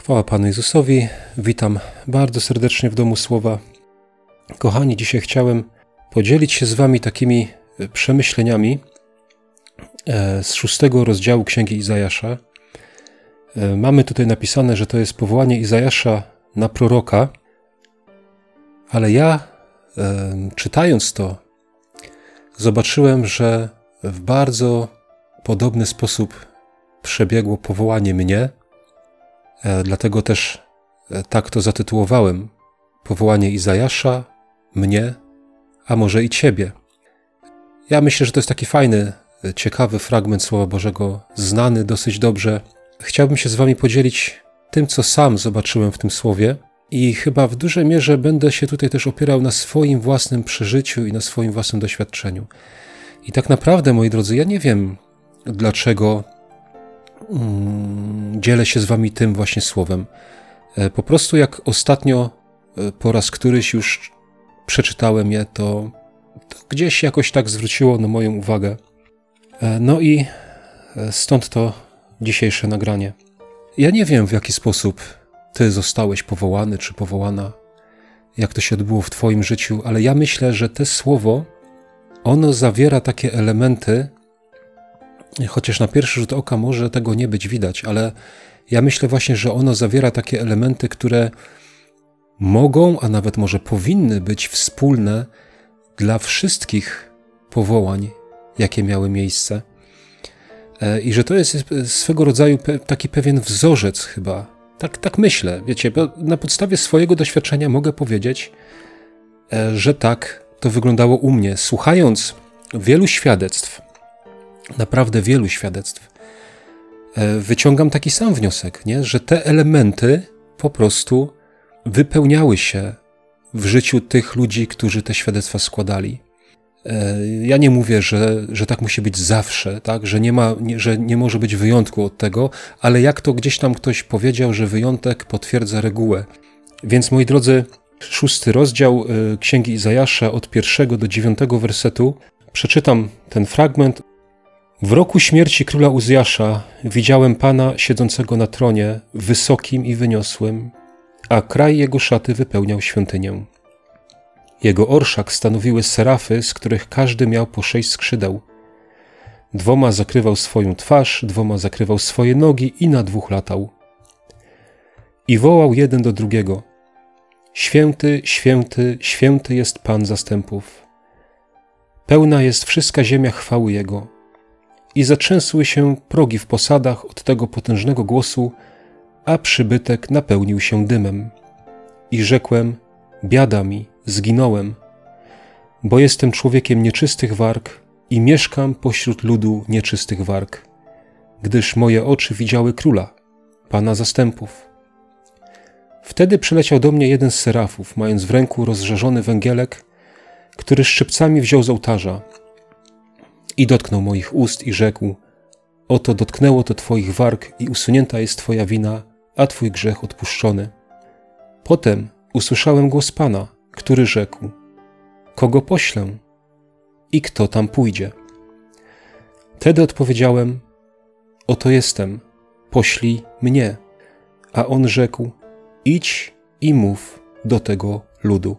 Chwała Panu Jezusowi. Witam bardzo serdecznie w Domu Słowa. Kochani, dzisiaj chciałem podzielić się z Wami takimi e, przemyśleniami e, z szóstego rozdziału Księgi Izajasza. E, mamy tutaj napisane, że to jest powołanie Izajasza na proroka, ale ja czytając to, zobaczyłem, że w bardzo podobny sposób przebiegło powołanie mnie dlatego też e, tak to zatytułowałem: Powołanie Izajasza, mnie, a może i ciebie. Ja myślę, że to jest taki fajny, e, ciekawy fragment Słowa Bożego, znany dosyć dobrze. Chciałbym się z Wami podzielić tym, co sam zobaczyłem w tym słowie, i chyba w dużej mierze będę się tutaj też opierał na swoim własnym przeżyciu i na swoim własnym doświadczeniu. I tak naprawdę, moi drodzy, ja nie wiem, dlaczego dzielę się z wami tym właśnie słowem. E, po prostu jak ostatnio e, po raz któryś już przeczytałem je, to, to gdzieś jakoś tak zwróciło na moją uwagę. E, no i stąd to dzisiejsze nagranie. Ja nie wiem, w jaki sposób ty zostałeś powołany czy powołana, jak to się odbyło w twoim życiu, ale ja myślę, że to słowo, ono zawiera takie elementy, chociaż na pierwszy rzut oka może tego nie być widać, ale ja myślę właśnie, że ono zawiera takie elementy, które mogą, a nawet może powinny być wspólne dla wszystkich powołań, jakie miały miejsce. E, I że to jest swego rodzaju taki pewien wzorzec, chyba. Tak, tak myślę, wiecie, na podstawie swojego doświadczenia mogę powiedzieć, e, że tak to wyglądało u mnie. Słuchając wielu świadectw, naprawdę wielu świadectw, e, wyciągam taki sam wniosek, nie? że te elementy po prostu wypełniały się w życiu tych ludzi, którzy te świadectwa składali. E, ja nie mówię, że, że tak musi być zawsze, tak? Że, nie ma, nie, że nie może być wyjątku od tego, ale jak to gdzieś tam ktoś powiedział, że wyjątek potwierdza regułę. Więc moi drodzy, szósty rozdział e, Księgi Izajasza od pierwszego do dziewiątego wersetu. Przeczytam ten fragment. W roku śmierci króla Uzjasza widziałem Pana siedzącego na tronie, wysokim i wyniosłym, a kraj jego szaty wypełniał świątynię. Jego orszak stanowiły serafy, z których każdy miał po sześć skrzydeł. Dwoma zakrywał swoją twarz, dwoma zakrywał swoje nogi i na dwóch latał. I wołał jeden do drugiego: Święty, święty, święty jest Pan zastępów. Pełna jest wszystka ziemia chwały Jego i zatrzęsły się progi w posadach od tego potężnego głosu, a przybytek napełnił się dymem. I rzekłem: Biada mi, zginąłem, bo jestem człowiekiem nieczystych warg i mieszkam pośród ludu nieczystych warg, gdyż moje oczy widziały króla, pana zastępów. Wtedy przyleciał do mnie jeden z serafów, mając w ręku rozżarzony węgielek, który szczypcami wziął z ołtarza i dotknął moich ust i rzekł: Oto dotknęło to Twoich warg i usunięta jest Twoja wina, a Twój grzech odpuszczony. Potem usłyszałem głos Pana, który rzekł: Kogo poślę? I kto tam pójdzie? Wtedy odpowiedziałem: Oto jestem, poślij mnie. A on rzekł: Idź i mów do tego ludu.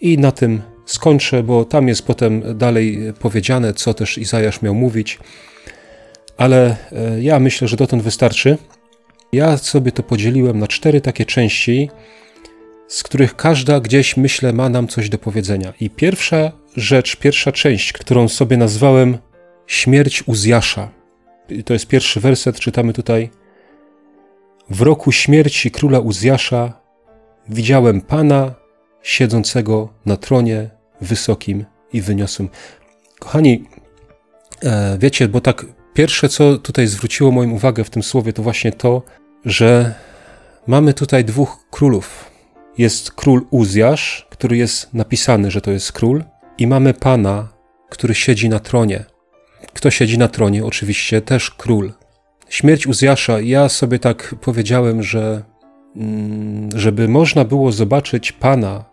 I na tym skończę, bo tam jest potem dalej powiedziane, co też Izajasz miał mówić, ale e, ja myślę, że dotąd wystarczy. Ja sobie to podzieliłem na cztery takie części, z których każda gdzieś, myślę, ma nam coś do powiedzenia. I pierwsza rzecz, pierwsza część, którą sobie nazwałem Śmierć Uzjasza. I to jest pierwszy werset, czytamy tutaj. W roku śmierci króla Uzjasza widziałem Pana siedzącego na tronie wysokim i wyniosłym. Kochani, e, wiecie, bo tak pierwsze, co tutaj zwróciło moją uwagę w tym słowie, to właśnie to, że mamy tutaj dwóch królów. Jest król Uzjasz, który jest napisany, że to jest król, i mamy pana, który siedzi na tronie. Kto siedzi na tronie? Oczywiście też król. Śmierć Uzjasza, ja sobie tak powiedziałem, że mm, żeby można było zobaczyć pana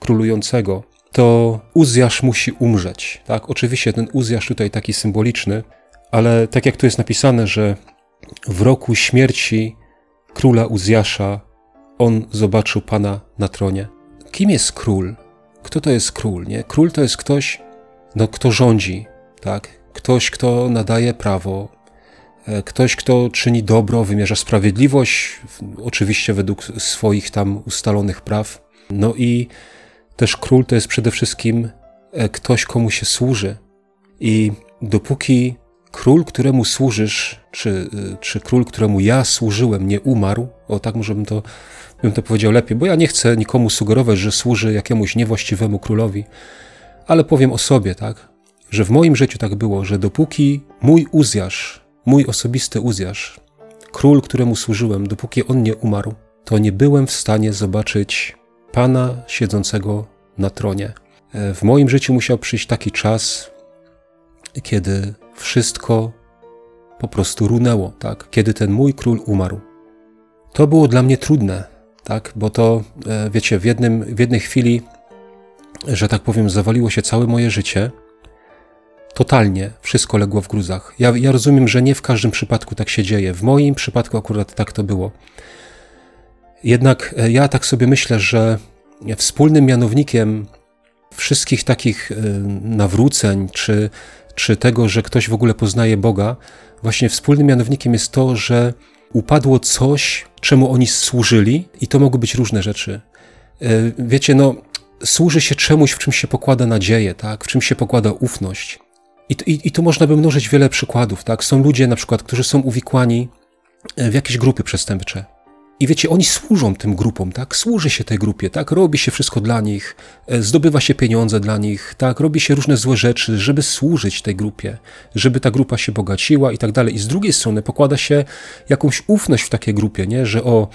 królującego, to Uzjasz musi umrzeć. Tak? Oczywiście ten Uzjasz tutaj taki symboliczny, ale tak jak tu jest napisane, że w roku śmierci króla Uzjasza, on zobaczył Pana na tronie. Kim jest król? Kto to jest król? Nie? Król to jest ktoś, no, kto rządzi, tak? Ktoś, kto nadaje prawo, e, ktoś, kto czyni dobro, wymierza sprawiedliwość, oczywiście według swoich tam ustalonych praw. No i też król to jest przede wszystkim e, ktoś, komu się służy. I dopóki król, któremu służysz, czy, y, czy król, któremu ja służyłem, nie umarł, o tak może bym to, bym to powiedział lepiej, bo ja nie chcę nikomu sugerować, że służy jakiemuś niewłaściwemu królowi, ale powiem o sobie, tak, że w moim życiu tak było, że dopóki mój Uzjasz, mój osobisty Uzjasz, król, któremu służyłem, dopóki on nie umarł, to nie byłem w stanie zobaczyć Pana siedzącego na tronie. E, w moim życiu musiał przyjść taki czas, kiedy wszystko po prostu runęło, tak? Kiedy ten mój król umarł. To było dla mnie trudne, tak? Bo to, e, wiecie, w, jednym, w jednej chwili, że tak powiem, zawaliło się całe moje życie. Totalnie wszystko legło w gruzach. Ja, ja rozumiem, że nie w każdym przypadku tak się dzieje. W moim przypadku akurat tak to było. Jednak e, ja tak sobie myślę, że wspólnym mianownikiem wszystkich takich e, nawróceń czy czy tego, że ktoś w ogóle poznaje Boga, właśnie wspólnym mianownikiem jest to, że upadło coś, czemu oni służyli, i to mogły być różne rzeczy. E, wiecie, no, służy się czemuś, w czym się pokłada nadzieję, tak? w czym się pokłada ufność. I, i, I tu można by mnożyć wiele przykładów. Tak? Są ludzie, na przykład, którzy są uwikłani w jakieś grupy przestępcze. I wiecie, oni służą tym grupom, tak? Służy się tej grupie, tak? Robi się wszystko dla nich, e, zdobywa się pieniądze dla nich, tak? Robi się różne złe rzeczy, żeby służyć tej grupie, żeby ta grupa się bogaciła i tak dalej. I z drugiej strony pokłada się jakąś ufność w takiej grupie, nie? Że o,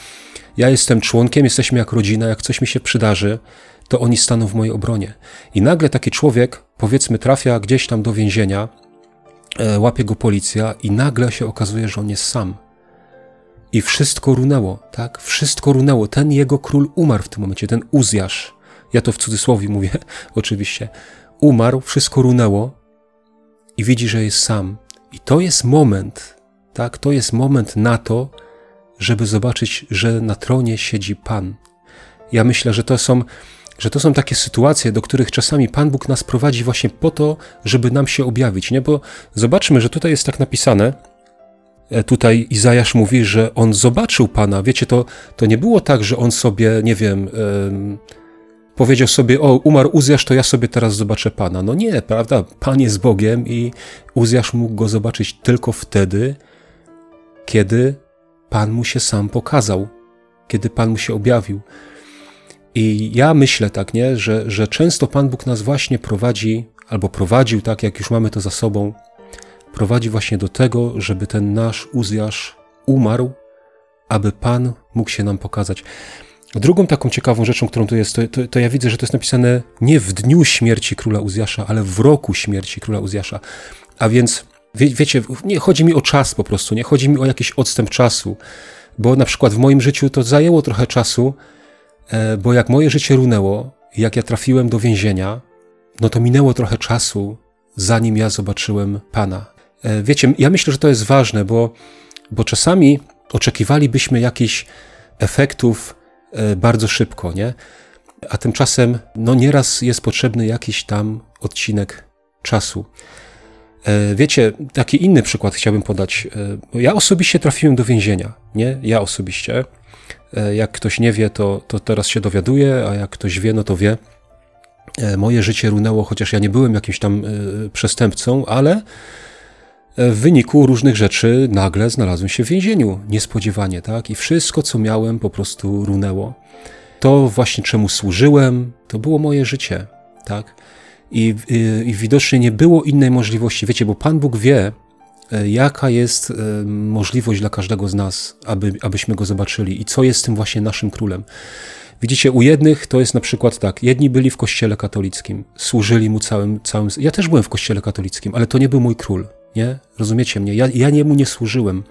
ja jestem członkiem, jesteśmy jak rodzina, jak coś mi się przydarzy, to oni staną w mojej obronie. I nagle taki człowiek, powiedzmy, trafia gdzieś tam do więzienia, e, łapie go policja i nagle się okazuje, że on jest sam i wszystko runęło, tak? Wszystko runęło. Ten jego król umarł w tym momencie, ten Uzjasz. Ja to w cudzysłowie mówię, oczywiście. Umarł, wszystko runęło i widzi, że jest sam. I to jest moment, tak? To jest moment na to, żeby zobaczyć, że na tronie siedzi Pan. Ja myślę, że to są, że to są takie sytuacje, do których czasami Pan Bóg nas prowadzi właśnie po to, żeby nam się objawić, nie? Bo zobaczmy, że tutaj jest tak napisane, tutaj Izajasz mówi, że on zobaczył Pana. Wiecie, to, to nie było tak, że on sobie, nie wiem, powiedział sobie, o, umarł Uzjasz, to ja sobie teraz zobaczę Pana. No nie, prawda? Pan jest Bogiem i Uzjasz mógł go zobaczyć tylko wtedy, kiedy Pan mu się sam pokazał, kiedy Pan mu się objawił. I ja myślę tak, nie, że, że często Pan Bóg nas właśnie prowadzi, albo prowadził tak, jak już mamy to za sobą, prowadzi właśnie do tego, żeby ten nasz Uzjasz umarł, aby Pan mógł się nam pokazać. Drugą taką ciekawą rzeczą, którą tu jest, to, to, to, ja widzę, że to jest napisane nie w dniu śmierci króla Uzjasza, ale w roku śmierci króla Uzjasza. A więc, wie, wiecie, nie chodzi mi o czas po prostu, nie chodzi mi o jakiś odstęp czasu, bo na przykład w moim życiu to zajęło trochę czasu, e, bo jak moje życie runęło, jak ja trafiłem do więzienia, no to minęło trochę czasu, zanim ja zobaczyłem Pana. E, wiecie, ja myślę, że to jest ważne, bo, bo czasami oczekiwalibyśmy jakichś efektów e, bardzo szybko, nie? A tymczasem, no nieraz jest potrzebny jakiś tam odcinek czasu. E, wiecie, taki inny przykład chciałbym podać. Ja osobiście trafiłem do więzienia, nie? Ja osobiście. Jak ktoś nie wie, to, to teraz się dowiaduje, a jak ktoś wie, no to wie. Moje życie runęło, chociaż ja nie byłem jakimś tam przestępcą, ale w wyniku różnych rzeczy nagle znalazłem się w więzieniu, niespodziewanie, tak? I wszystko, co miałem, po prostu runęło. To właśnie czemu służyłem, to było moje życie, tak? I, i, i widocznie nie było innej możliwości, wiecie, bo Pan Bóg wie, e, jaka jest e, możliwość dla każdego z nas, aby, abyśmy go zobaczyli i co jest tym właśnie naszym królem. Widzicie, u jednych to jest na przykład tak, jedni byli w kościele katolickim, służyli mu całym, całym. Ja też byłem w kościele katolickim, ale to nie był mój król. Nie? Rozumiecie mnie? Ja, ja niemu nie służyłem.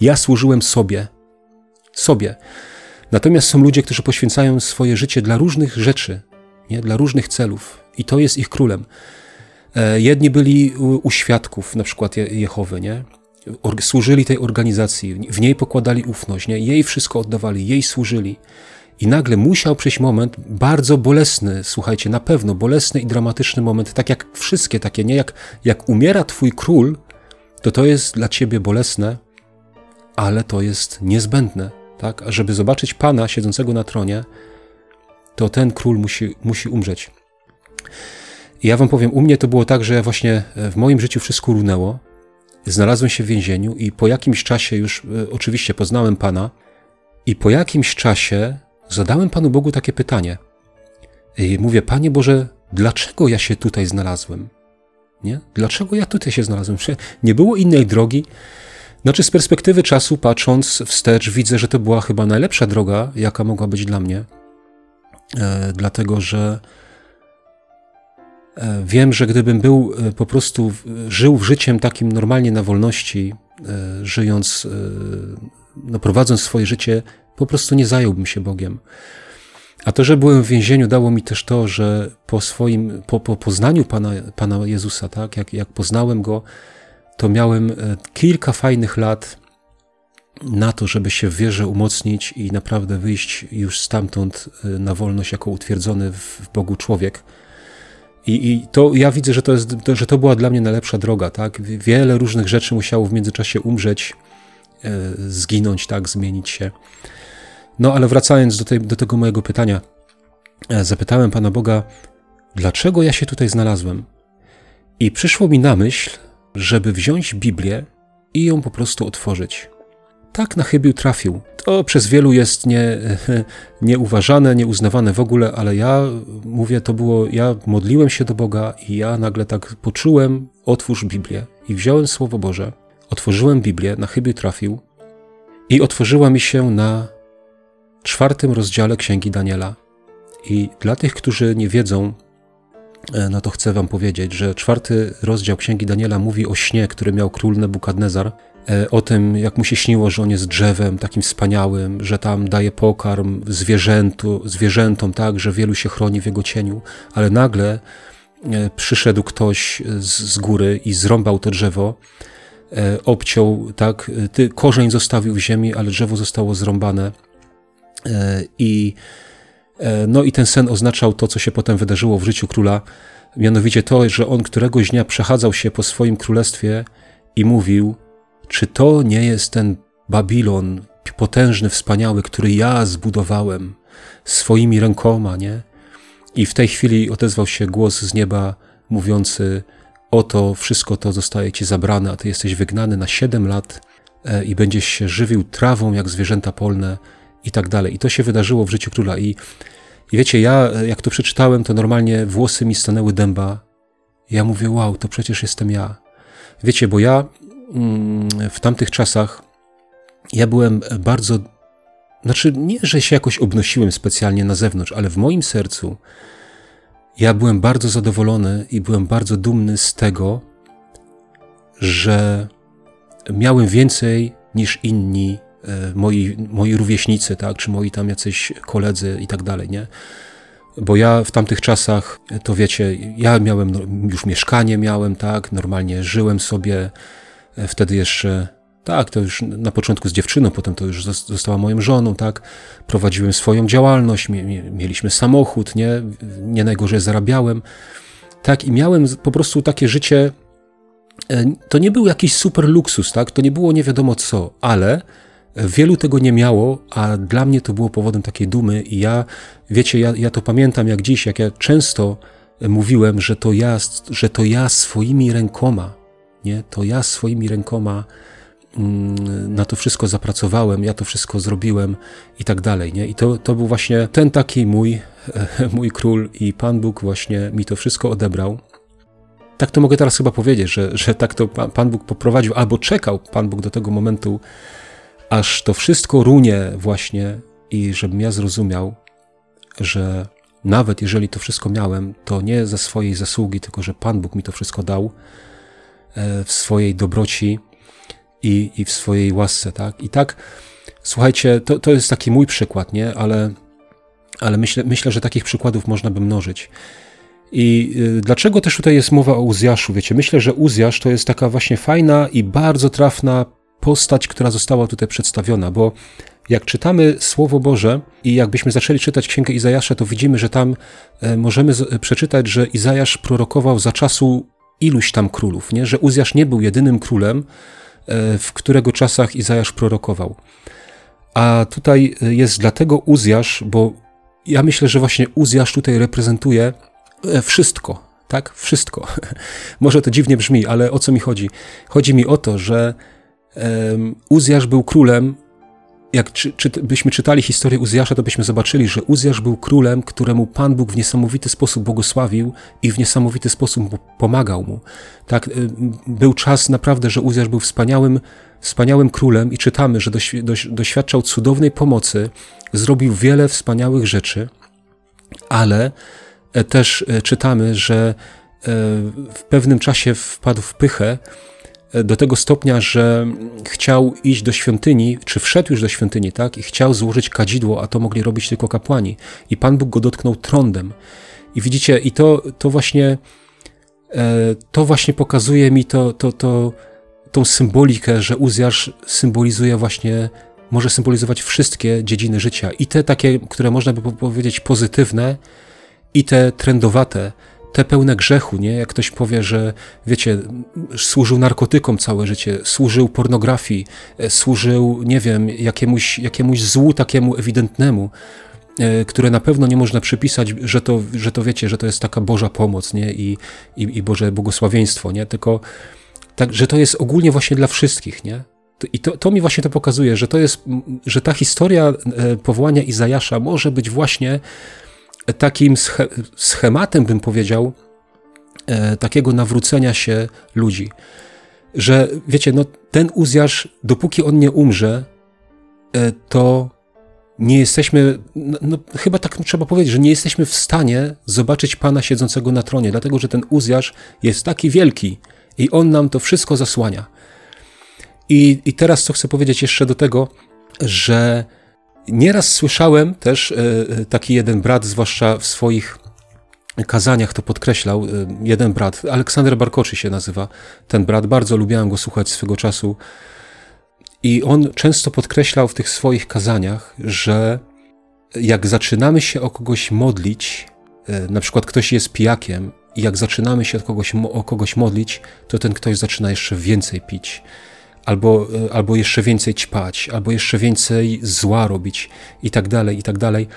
Ja służyłem sobie. Sobie. Natomiast są ludzie, którzy poświęcają swoje życie dla różnych rzeczy, nie? dla różnych celów, i to jest ich królem. E, jedni byli u, świadków, na przykład Jehowy, nie? służyli tej organizacji, w niej pokładali ufność, nie? jej wszystko oddawali, jej służyli. I nagle musiał przyjść moment bardzo bolesny, słuchajcie, na pewno bolesny i dramatyczny moment, tak jak wszystkie takie, nie? Jak, jak umiera twój król, to to jest dla ciebie bolesne, ale to jest niezbędne, tak? A żeby zobaczyć Pana siedzącego na tronie, to ten król musi, musi umrzeć. I ja wam powiem, u mnie to było tak, że ja właśnie w moim życiu wszystko runęło. Znalazłem się w więzieniu i po jakimś czasie już e, oczywiście poznałem Pana i po jakimś czasie zadałem Panu Bogu takie pytanie. I mówię, Panie Boże, dlaczego ja się tutaj znalazłem? Nie? Dlaczego ja tutaj się znalazłem? Nie było innej drogi. Znaczy, z perspektywy czasu, patrząc wstecz, widzę, że to była chyba najlepsza droga, jaka mogła być dla mnie. E, dlatego, że e, wiem, że gdybym był e, po prostu, żył życiem takim normalnie na wolności, e, żyjąc, e, no, prowadząc swoje życie, po prostu nie zająłbym się Bogiem. A to, że byłem w więzieniu, dało mi też to, że po swoim, po, po poznaniu Pana, Pana Jezusa, tak, jak, jak poznałem Go, to miałem e, kilka fajnych lat na to, żeby się w wierze umocnić i naprawdę wyjść już stamtąd e, na wolność jako utwierdzony w Bogu człowiek. I, I, to ja widzę, że to, jest, że to była dla mnie najlepsza droga. Tak? Wiele różnych rzeczy musiało w międzyczasie umrzeć, e, zginąć, tak, zmienić się. No ale wracając do, tej, do tego mojego pytania, e, zapytałem Pana Boga, dlaczego ja się tutaj znalazłem? I przyszło mi na myśl, żeby wziąć Biblię i ją po prostu otworzyć. Tak na chybił trafił. To przez wielu jest nie, nieuważane, nieuznawane w ogóle, ale ja mówię, to było, ja modliłem się do Boga i ja nagle tak poczułem, otwórz Biblię. I wziąłem Słowo Boże, otworzyłem Biblię, na chybił trafił i otworzyła mi się na czwartym rozdziale Księgi Daniela. I dla tych, którzy nie wiedzą, e, no to chcę wam powiedzieć, że czwarty rozdział Księgi Daniela mówi o śnie, który miał król Nebukadnezar, e, o tym, jak mu się śniło, że on jest drzewem takim wspaniałym, że tam daje pokarm zwierzętu, zwierzętom, tak, że wielu się chroni w jego cieniu, ale nagle e, przyszedł ktoś z, z góry i zrąbał to drzewo, obciął, tak, ty, korzeń zostawił w ziemi, ale drzewo zostało zrąbane I, e, no i ten sen oznaczał to, co się potem wydarzyło w życiu króla, mianowicie to, że on któregoś dnia przechadzał się po swoim królestwie i mówił, czy to nie jest ten Babilon potężny, wspaniały, który ja zbudowałem swoimi rękoma, nie? I w tej chwili odezwał się głos z nieba mówiący, oto wszystko to zostaje ci zabrane, a ty jesteś wygnany na siedem lat e, i będziesz się żywił trawą jak zwierzęta polne, i tak dalej. I to się wydarzyło w życiu króla. I, i wiecie, ja jak to przeczytałem, to normalnie włosy mi stanęły dęba. Ja mówię, wow, to przecież jestem ja. Wiecie, bo ja mm, w tamtych czasach ja byłem bardzo. Znaczy, nie, że się jakoś obnosiłem specjalnie na zewnątrz, ale w moim sercu ja byłem bardzo zadowolony i byłem bardzo dumny z tego, że miałem więcej niż inni moi, moi rówieśnicy, tak, czy moi tam jacyś koledzy i tak dalej, nie? Bo ja w tamtych czasach, to wiecie, ja miałem już mieszkanie, miałem, tak, normalnie żyłem sobie, e, wtedy jeszcze, tak, to już na początku z dziewczyną, potem to już została moją żoną, tak, prowadziłem swoją działalność, mieliśmy samochód, nie, nie najgorzej zarabiałem, tak, i miałem po prostu takie życie, e, to nie był jakiś super luksus, tak, to nie było nie wiadomo co, ale Wielu tego nie miało, a dla mnie to było powodem takiej dumy i ja, wiecie, ja, ja to pamiętam jak dziś, jak ja często mówiłem, że to ja, że to ja swoimi rękoma, nie, to ja swoimi rękoma mm, na to wszystko zapracowałem, ja to wszystko zrobiłem i tak dalej, nie? I to, to był właśnie ten taki mój, mój król i Pan Bóg właśnie mi to wszystko odebrał. Tak to mogę teraz chyba powiedzieć, że, że tak to Pan Bóg poprowadził, albo czekał Pan Bóg do tego momentu, aż to wszystko runie właśnie i żebym ja zrozumiał, że nawet jeżeli to wszystko miałem, to nie ze swojej zasługi, tylko że Pan Bóg mi to wszystko dał e, w swojej dobroci i, i w swojej łasce, tak? I tak, słuchajcie, to, to jest taki mój przykład, nie? Ale, ale myślę, myślę, że takich przykładów można by mnożyć. I y, dlaczego też tutaj jest mowa o Uzjaszu? Wiecie, myślę, że Uzjasz to jest taka właśnie fajna i bardzo trafna postać, która została tutaj przedstawiona, bo jak czytamy Słowo Boże i jakbyśmy zaczęli czytać Księgę Izajasza, to widzimy, że tam e, możemy przeczytać, że Izajasz prorokował za czasu iluś tam królów, nie? że Uzjasz nie był jedynym królem, e, w którego czasach Izajasz prorokował. A tutaj e, jest dlatego Uzjasz, bo ja myślę, że właśnie Uzjasz tutaj reprezentuje wszystko, tak? Wszystko. Może to dziwnie brzmi, ale o co mi chodzi? Chodzi mi o to, że Uzjasz był królem jak czy, czy, byśmy czytali historię Uzjasza, to byśmy zobaczyli, że Uzjasz był królem, któremu Pan Bóg w niesamowity sposób błogosławił i w niesamowity sposób pomagał mu. Tak, był czas naprawdę, że Uzjasz był wspaniałym, wspaniałym królem i czytamy, że doświadczał cudownej pomocy, zrobił wiele wspaniałych rzeczy, ale e, też e, czytamy, że e, w pewnym czasie wpadł w pychę do tego stopnia, że chciał iść do świątyni, czy wszedł już do świątyni, tak, i chciał złożyć kadzidło, a to mogli robić tylko kapłani. I Pan Bóg go dotknął trądem. I widzicie, i to, to właśnie e, to właśnie pokazuje mi to, to, to, tą symbolikę, że Uzjasz symbolizuje właśnie, może symbolizować wszystkie dziedziny życia. I te takie, które można by powiedzieć pozytywne, i te trendowate, te pełne grzechu, nie? Jak ktoś powie, że wiecie, służył narkotykom całe życie, służył pornografii, e, służył, nie wiem, jakiemuś, jakiemuś złu takiemu ewidentnemu, e, które na pewno nie można przypisać, że to, że to wiecie, że to jest taka Boża pomoc, nie? I, i, i Boże błogosławieństwo, nie? Tylko tak, że to jest ogólnie właśnie dla wszystkich, nie? I to, to mi właśnie to pokazuje, że to jest, że ta historia e, powołania Izajasza może być właśnie takim schematem, bym powiedział, e, takiego nawrócenia się ludzi. Że wiecie, no ten Uzjasz, dopóki on nie umrze, e, to nie jesteśmy, no, no, chyba tak trzeba powiedzieć, że nie jesteśmy w stanie zobaczyć Pana siedzącego na tronie, dlatego że ten Uzjasz jest taki wielki i on nam to wszystko zasłania. I, i teraz co chcę powiedzieć jeszcze do tego, że Nieraz słyszałem też, e, e, taki jeden brat, zwłaszcza w swoich kazaniach to podkreślał, e, jeden brat, Aleksander Barkoczy się nazywa ten brat, bardzo lubiałem go słuchać swego czasu. I on często podkreślał w tych swoich kazaniach, że jak zaczynamy się o kogoś modlić, na przykład ktoś jest pijakiem, i jak zaczynamy się o kogoś, o kogoś modlić, to ten ktoś zaczyna jeszcze więcej pić albo, e, albo jeszcze więcej ćpać, albo jeszcze więcej zła robić i tak dalej, i tak dalej.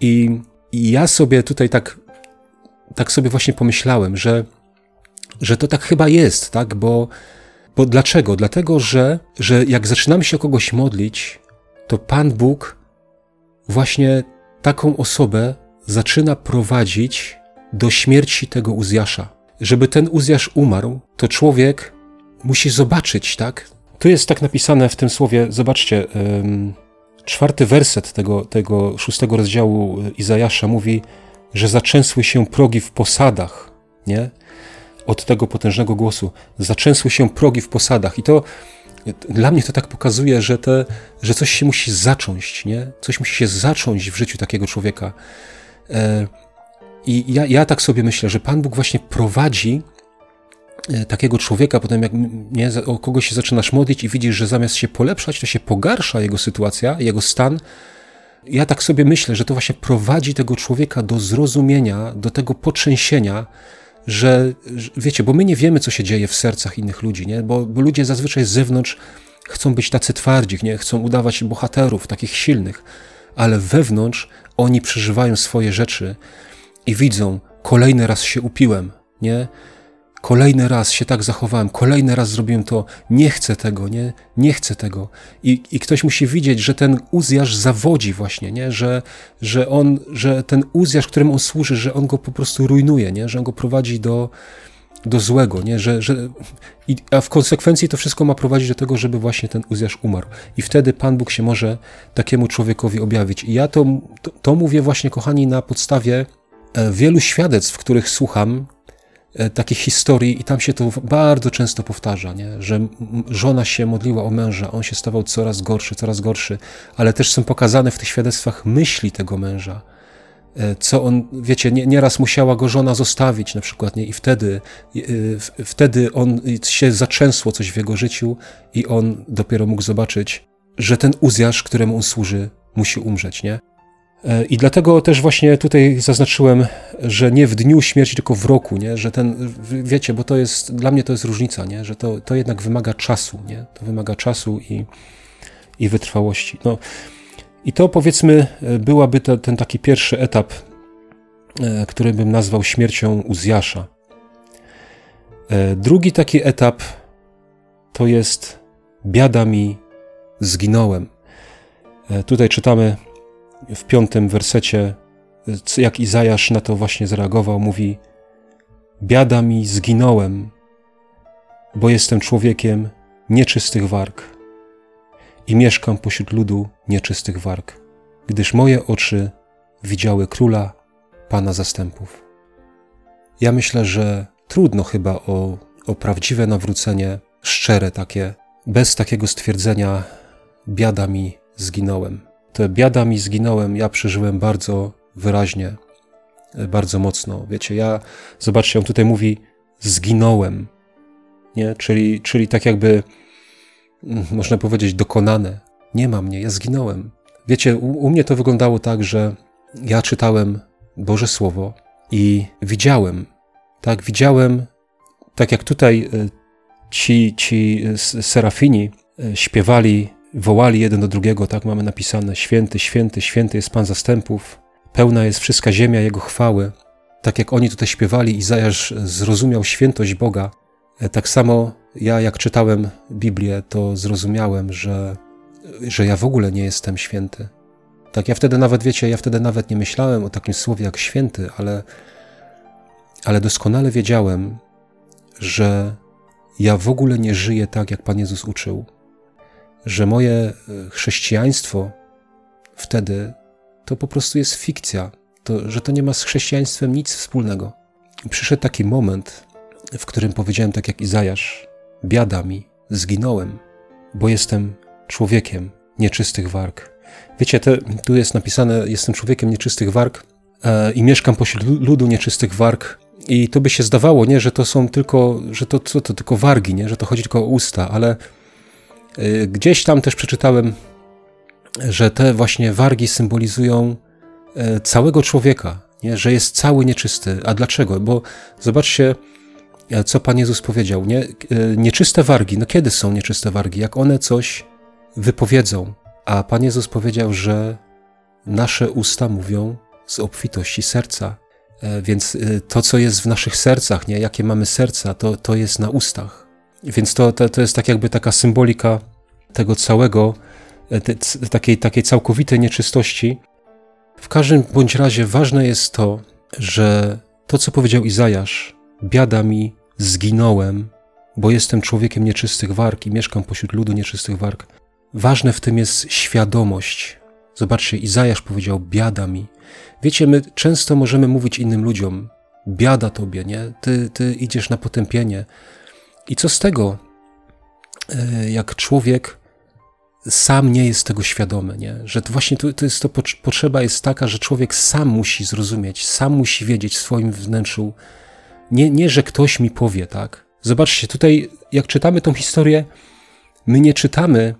I, i ja sobie tutaj tak, tak sobie właśnie pomyślałem, że, że to tak chyba jest, tak, bo, bo dlaczego? Dlatego, że, że jak zaczynamy się o kogoś modlić, to Pan Bóg właśnie taką osobę zaczyna prowadzić do śmierci tego Uzjasza. Żeby ten Uzjasz umarł, to człowiek musi zobaczyć, tak? Tu jest tak napisane w tym słowie, zobaczcie, czwarty werset tego, tego szóstego rozdziału Izajasza mówi, że zaczęsły się progi w posadach, nie? Od tego potężnego głosu. Zaczęsły się progi w posadach. I to dla mnie to tak pokazuje, że, te, że coś się musi zacząć, nie? Coś musi się zacząć w życiu takiego człowieka. E, I ja, ja tak sobie myślę, że Pan Bóg właśnie prowadzi takiego człowieka, potem jak nie, o kogoś się zaczynasz modlić i widzisz, że zamiast się polepszać, to się pogarsza jego sytuacja, jego stan. Ja tak sobie myślę, że to właśnie prowadzi tego człowieka do zrozumienia, do tego potrzęsienia, że wiecie, bo my nie wiemy, co się dzieje w sercach innych ludzi, nie? Bo, bo ludzie zazwyczaj z zewnątrz chcą być tacy twardzi, nie? chcą udawać bohaterów, takich silnych, ale wewnątrz oni przeżywają swoje rzeczy i widzą, kolejny raz się upiłem, nie? Kolejny raz się tak zachowałem, kolejny raz zrobiłem to, nie chcę tego, nie, nie chcę tego. I, I ktoś musi widzieć, że ten uzjasz zawodzi właśnie, nie? Że, że, on, że ten uzjasz, którym on służy, że on go po prostu rujnuje, nie? że on go prowadzi do, do złego, nie? Że, że, i, a w konsekwencji to wszystko ma prowadzić do tego, żeby właśnie ten uzjasz umarł. I wtedy Pan Bóg się może takiemu człowiekowi objawić. I ja to, to, to mówię właśnie, kochani, na podstawie e, wielu świadectw, których słucham, takich historii i tam się to bardzo często powtarza, nie? że żona się modliła o męża, on się stawał coraz gorszy, coraz gorszy, ale też są pokazane w tych świadectwach myśli tego męża, co on, wiecie, nie, nieraz musiała go żona zostawić na przykład, nie? I wtedy, wtedy on się zaczęsło coś w jego życiu i on dopiero mógł zobaczyć, że ten Uzjasz, któremu on służy, musi umrzeć, nie? E, I dlatego też właśnie tutaj zaznaczyłem, że nie w dniu śmierci, tylko w roku, nie? że ten, wiecie, bo to jest, dla mnie to jest różnica, nie? że to, to jednak wymaga czasu, nie? to wymaga czasu i, i wytrwałości. No, I to powiedzmy byłaby to, ten taki pierwszy etap, e, który bym nazwał śmiercią Uzjasza. E, drugi taki etap to jest biada mi, zginąłem. Tutaj czytamy w piątym wersecie, jak Izajasz na to właśnie zareagował, mówi: Biada mi, zginąłem, bo jestem człowiekiem nieczystych warg i mieszkam pośród ludu nieczystych warg, gdyż moje oczy widziały króla, pana zastępów. Ja myślę, że trudno chyba o, o prawdziwe nawrócenie, szczere takie, bez takiego stwierdzenia: Biada mi, zginąłem te biada mi zginąłem, ja przeżyłem bardzo wyraźnie, bardzo mocno. Wiecie, ja, zobaczcie, on tutaj mówi zginąłem, nie? Czyli, czyli tak jakby, mm, można powiedzieć, dokonane. Nie ma mnie, ja zginąłem. Wiecie, u, u mnie to wyglądało tak, że ja czytałem Boże Słowo i widziałem, tak, widziałem, tak jak tutaj e, ci, ci serafini e, śpiewali wołali jeden do drugiego, tak mamy napisane: Święty, święty, święty jest Pan zastępów, pełna jest wszystka ziemia Jego chwały. Tak jak oni tutaj śpiewali, Izajasz zrozumiał świętość Boga. E, tak samo ja, jak czytałem Biblię, to zrozumiałem, że, że ja w ogóle nie jestem święty. Tak, ja wtedy nawet, wiecie, ja wtedy nawet nie myślałem o takim słowie jak święty, ale, ale doskonale wiedziałem, że ja w ogóle nie żyję tak, jak Pan Jezus uczył że moje e, chrześcijaństwo wtedy to po prostu jest fikcja, to, że to nie ma z chrześcijaństwem nic wspólnego. Przyszedł taki moment, w którym powiedziałem tak jak Izajasz: Biada mi, zginąłem, bo jestem człowiekiem nieczystych warg. Wiecie, te, tu jest napisane: Jestem człowiekiem nieczystych warg e, i mieszkam pośród ludu nieczystych warg. I to by się zdawało, nie, że to są tylko, że to, to, to tylko wargi, nie, że to chodzi tylko o usta, ale gdzieś tam też przeczytałem, że te właśnie wargi symbolizują e, całego człowieka, nie? że jest cały nieczysty. A dlaczego? Bo zobaczcie, e, co Pan Jezus powiedział. Nie? E, nieczyste wargi, no kiedy są nieczyste wargi? Jak one coś wypowiedzą. A Pan Jezus powiedział, że nasze usta mówią z obfitości serca. Więc to, co jest w naszych sercach, nie? jakie mamy serca, to, to jest na ustach. Więc to, to, to jest tak jakby taka symbolika tego całego, e, te, takiej, takiej całkowitej nieczystości. W każdym bądź razie ważne jest to, że to, co powiedział Izajasz, biada mi, zginąłem, bo jestem człowiekiem nieczystych warg i mieszkam pośród ludu nieczystych warg. Ważne w tym jest świadomość. Zobaczcie, Izajasz powiedział, biada mi. Wiecie, my często możemy mówić innym ludziom, biada tobie, nie? Ty, ty idziesz na potępienie, i co z tego, e, jak człowiek sam nie jest tego świadomy, nie? że to właśnie to, to jest to potrzeba jest taka, że człowiek sam musi zrozumieć, sam musi wiedzieć w swoim wnętrzu, nie, nie że ktoś mi powie, tak? Zobaczcie, tutaj jak czytamy tą historię, my nie czytamy,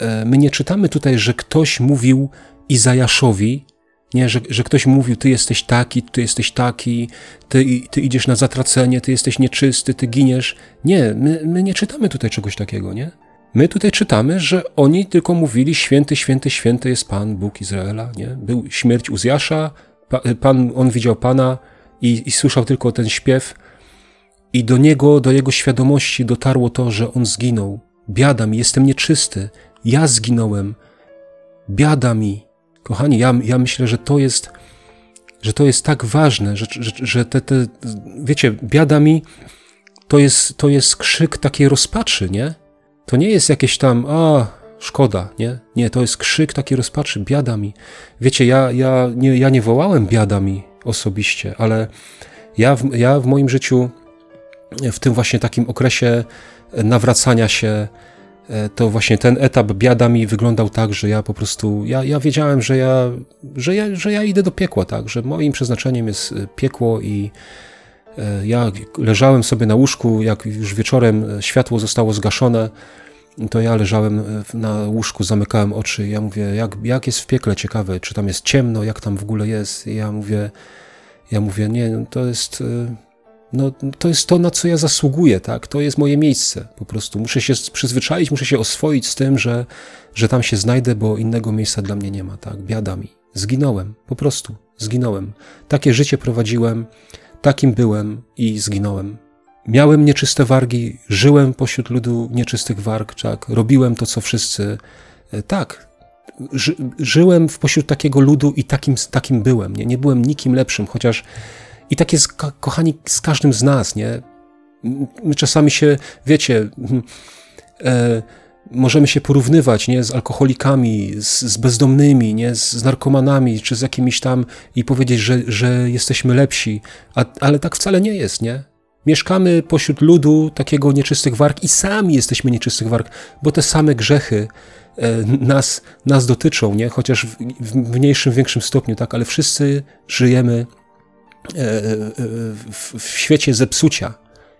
e, my nie czytamy tutaj, że ktoś mówił Izajaszowi, nie, że, że ktoś mówił, ty jesteś taki, ty jesteś taki, ty, ty idziesz na zatracenie, ty jesteś nieczysty, ty giniesz. Nie, my, my nie czytamy tutaj czegoś takiego, nie? My tutaj czytamy, że oni tylko mówili święty, święty, święty jest Pan, Bóg Izraela, nie? Był śmierć Uzjasza, Pan, on widział Pana i, i słyszał tylko ten śpiew i do niego, do jego świadomości dotarło to, że on zginął. Biada mi, jestem nieczysty, ja zginąłem. Biada mi, Kochani, ja, ja myślę, że to jest, że to jest tak ważne, że, że, że te, te, wiecie, biada mi, to jest, to jest krzyk takiej rozpaczy, nie? To nie jest jakieś tam, a, szkoda, nie? Nie, to jest krzyk takiej rozpaczy, biada mi. Wiecie, ja, ja, nie, ja nie wołałem biada mi osobiście, ale ja w, ja w moim życiu, w tym właśnie takim okresie nawracania się, to właśnie ten etap biada mi wyglądał tak, że ja po prostu, ja, ja wiedziałem, że ja, że, ja, że ja idę do piekła, tak, że moim przeznaczeniem jest e, piekło i e, ja leżałem sobie na łóżku, jak już wieczorem światło zostało zgaszone, to ja leżałem na łóżku, zamykałem oczy. Ja mówię, jak, jak jest w piekle, ciekawe, czy tam jest ciemno, jak tam w ogóle jest. I ja mówię, ja mówię, nie, no to jest, no, to jest to, na co ja zasługuję, tak? To jest moje miejsce. Po prostu muszę się przyzwyczaić, muszę się oswoić z tym, że, że tam się znajdę, bo innego miejsca dla mnie nie ma, tak? Biada mi. Zginąłem, po prostu, zginąłem. Takie życie prowadziłem, takim byłem i zginąłem. Miałem nieczyste wargi, żyłem pośród ludu nieczystych warg, tak? Robiłem to, co wszyscy. E, tak, ży, żyłem pośród takiego ludu i takim, takim byłem. Nie, nie byłem nikim lepszym, chociaż i tak jest, kochani, z każdym z nas, nie? My czasami się, wiecie, e, możemy się porównywać, nie? Z alkoholikami, z, z bezdomnymi, nie? Z, z, narkomanami, czy z jakimiś tam i powiedzieć, że, że jesteśmy lepsi, A, ale tak wcale nie jest, nie? Mieszkamy pośród ludu takiego nieczystych warg i sami jesteśmy nieczystych warg, bo te same grzechy e, nas, nas dotyczą, nie? chociaż w, w mniejszym, większym stopniu, tak, ale wszyscy żyjemy w, w świecie zepsucia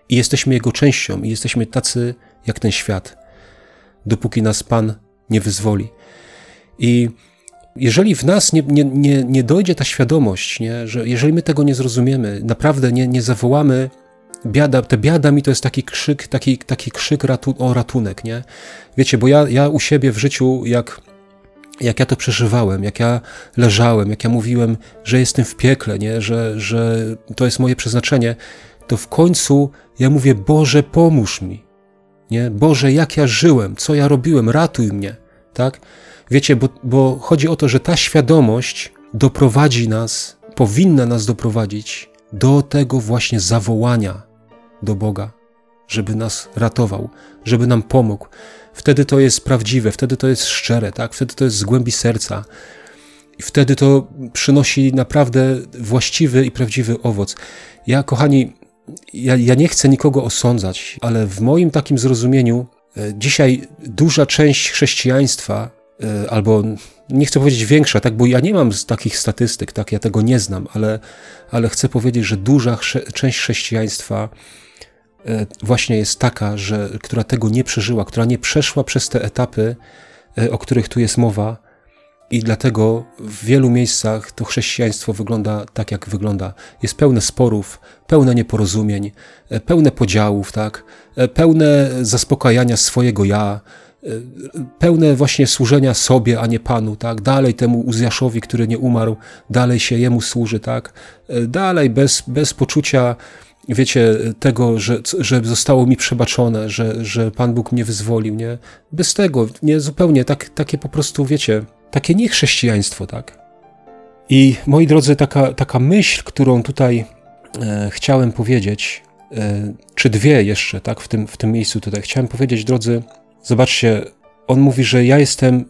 i jesteśmy jego częścią i jesteśmy tacy jak ten świat, dopóki nas Pan nie wyzwoli. I jeżeli w nas nie, nie, nie, nie dojdzie ta świadomość, nie, że jeżeli my tego nie zrozumiemy, naprawdę nie, nie zawołamy biada, te biada mi to jest taki krzyk, taki, taki krzyk ratu, o ratunek, nie? Wiecie, bo ja, ja u siebie w życiu, jak jak ja to przeżywałem, jak ja leżałem, jak ja mówiłem, że jestem w piekle, nie? Że, że to jest moje przeznaczenie, to w końcu ja mówię: Boże, pomóż mi. Nie? Boże, jak ja żyłem, co ja robiłem, ratuj mnie. Tak? Wiecie, bo, bo chodzi o to, że ta świadomość doprowadzi nas, powinna nas doprowadzić do tego właśnie zawołania do Boga, żeby nas ratował, żeby nam pomógł wtedy to jest prawdziwe, wtedy to jest szczere, tak? wtedy to jest z głębi serca. I wtedy to przynosi naprawdę właściwy i prawdziwy owoc. Ja, kochani, ja, ja nie chcę nikogo osądzać, ale w moim takim zrozumieniu e, dzisiaj duża część chrześcijaństwa, e, albo nie chcę powiedzieć większa, tak, bo ja nie mam takich statystyk, tak, ja tego nie znam, ale, ale chcę powiedzieć, że duża część chrześcijaństwa właśnie jest taka, że, która tego nie przeżyła, która nie przeszła przez te etapy, e, o których tu jest mowa, i dlatego w wielu miejscach to chrześcijaństwo wygląda tak, jak wygląda. Jest pełne sporów, pełne nieporozumień, e, pełne podziałów, tak? pełne zaspokajania swojego ja, pełne właśnie służenia sobie, a nie Panu, tak? Dalej temu Uzjaszowi, który nie umarł, dalej się Jemu służy, tak? Dalej bez, bez poczucia wiecie, tego, że, że zostało mi przebaczone, że, że Pan Bóg mnie wyzwolił, nie? Bez tego, nie, zupełnie, tak, takie po prostu, wiecie, takie niechrześcijaństwo, tak? I moi drodzy, taka, taka myśl, którą tutaj e, chciałem powiedzieć, e, czy dwie jeszcze, tak, w tym, w tym miejscu tutaj, chciałem powiedzieć, drodzy, zobaczcie, on mówi, że ja jestem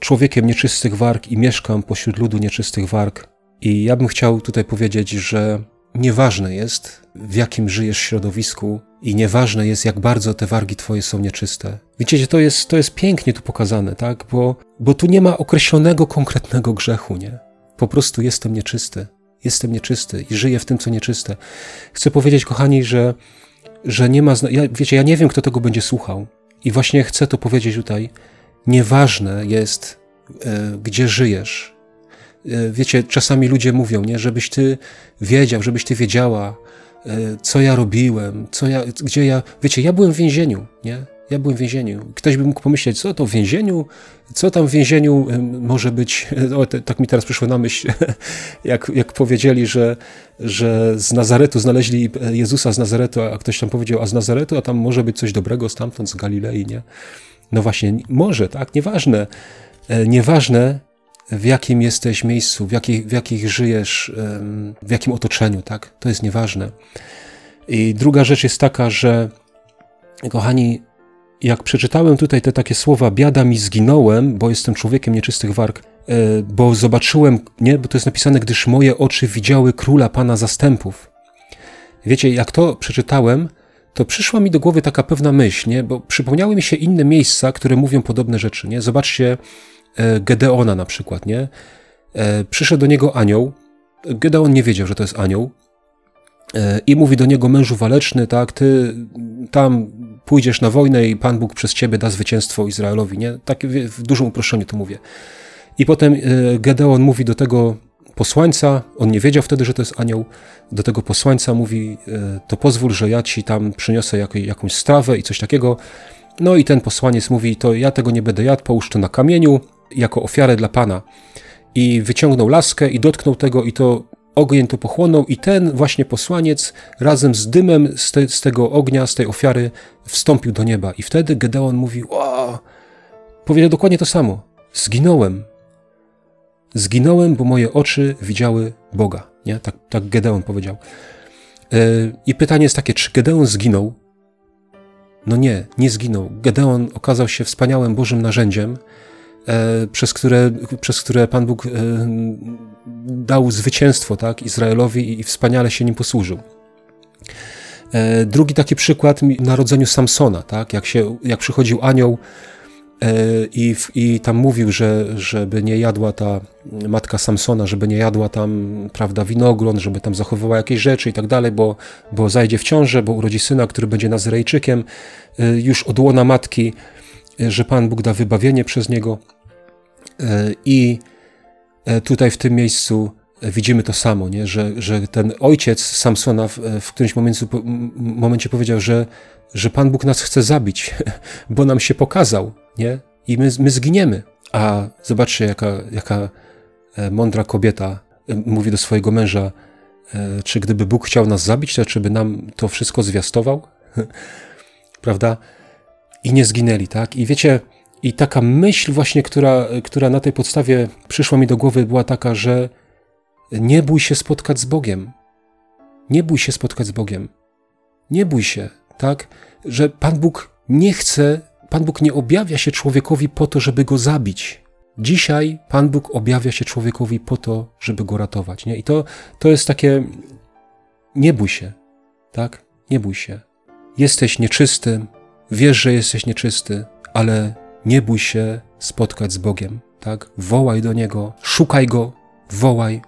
człowiekiem nieczystych warg i mieszkam pośród ludu nieczystych warg. I ja bym chciał tutaj powiedzieć, że Nieważne jest, w jakim żyjesz środowisku i nieważne jest, jak bardzo te wargi twoje są nieczyste. Widzicie, to jest, to jest pięknie tu pokazane, tak? Bo, bo tu nie ma określonego, konkretnego grzechu, nie? Po prostu jestem nieczysty. Jestem nieczysty i żyję w tym, co nieczyste. Chcę powiedzieć, kochani, że, że nie ma... Ja, wiecie, ja nie wiem, kto tego będzie słuchał. I właśnie chcę to powiedzieć tutaj. Nieważne jest, e, gdzie żyjesz, wiecie, czasami ludzie mówią, nie, żebyś ty wiedział, żebyś ty wiedziała, e, co ja robiłem, co ja, gdzie ja, wiecie, ja byłem w więzieniu, nie? Ja byłem w więzieniu. Ktoś by mógł pomyśleć, co to w więzieniu? Co tam w więzieniu może być? O, tak mi teraz przyszło na myśl, jak, jak powiedzieli, że, że z Nazaretu znaleźli Jezusa z Nazaretu, a ktoś tam powiedział, a z Nazaretu, a tam może być coś dobrego stamtąd, z Galilei, nie? No właśnie, może, tak? Nieważne. E, nieważne, w jakim jesteś miejscu, w jakich, w jakich żyjesz, w jakim otoczeniu, tak? To jest nieważne. I druga rzecz jest taka, że kochani, jak przeczytałem tutaj te takie słowa, biada mi zginąłem, bo jestem człowiekiem nieczystych warg, e, bo zobaczyłem, nie, bo to jest napisane, gdyż moje oczy widziały króla Pana zastępów. Wiecie, jak to przeczytałem, to przyszła mi do głowy taka pewna myśl, nie? bo przypomniały mi się inne miejsca, które mówią podobne rzeczy. Nie? Zobaczcie Gedeona na przykład. Nie? E, przyszedł do niego anioł. Gedeon nie wiedział, że to jest anioł. E, I mówi do niego mężu waleczny, tak, ty tam pójdziesz na wojnę i Pan Bóg przez ciebie da zwycięstwo Izraelowi, nie? Tak w dużym uproszczeniu to mówię. I potem Gedeon mówi do tego posłańca, on nie wiedział wtedy, że to jest anioł, do tego posłańca mówi, e, to pozwól, że ja ci tam przyniosę jak, jakąś strawę i coś takiego. No i ten posłaniec mówi, to ja tego nie będę jadł, połóż to na kamieniu jako ofiarę dla Pana. I wyciągnął laskę i dotknął tego i to ogień to pochłonął i ten właśnie posłaniec razem z dymem z, te, z tego ognia, z tej ofiary wstąpił do nieba. I wtedy Gedeon mówi, o, powiedział dokładnie to samo. Zginąłem, Zginąłem, bo moje oczy widziały Boga. Nie? Tak, tak Gedeon powiedział. E, I pytanie jest takie, czy Gedeon zginął? No nie, nie zginął. Gedeon okazał się wspaniałym Bożym narzędziem, przez które, przez które Pan Bóg e, dał zwycięstwo tak, Izraelowi i wspaniale się nim posłużył. Drugi taki przykład narodzeniu Samsona, tak? jak, się, jak przychodził anioł E, I, I tam mówił, że żeby nie jadła ta matka Samsona, żeby nie jadła tam, prawda, winogron, żeby tam zachowywała jakieś rzeczy i tak dalej, bo, bo zajdzie w ciążę, bo urodzi syna, który będzie Nazarejczykiem, e, już od łona matki, e, że Pan Bóg da wybawienie przez niego. I tutaj w tym miejscu widzimy to samo, nie? Że, że ten ojciec Samsona w, w którymś momencie, momencie powiedział, że, że Pan Bóg nas chce zabić, bo nam się pokazał, nie? I my, my zginiemy. A zobaczcie, jaka, jaka e, mądra kobieta e, mówi do swojego męża, e, czy gdyby Bóg chciał nas zabić, to czy by nam to wszystko zwiastował? Prawda? I nie zginęli, tak? I wiecie, i taka myśl właśnie, która, która na tej podstawie przyszła mi do głowy, była taka, że nie bój się spotkać z Bogiem. Nie bój się spotkać z Bogiem. Nie bój się, tak? Że Pan Bóg nie chce Pan Bóg nie objawia się człowiekowi po to, żeby go zabić. Dzisiaj Pan Bóg objawia się człowiekowi po to, żeby go ratować. Nie? I to, to jest takie, nie bój się, tak? Nie bój się. Jesteś nieczysty, wiesz, że jesteś nieczysty, ale nie bój się spotkać z Bogiem, tak? Wołaj do Niego, szukaj Go, wołaj.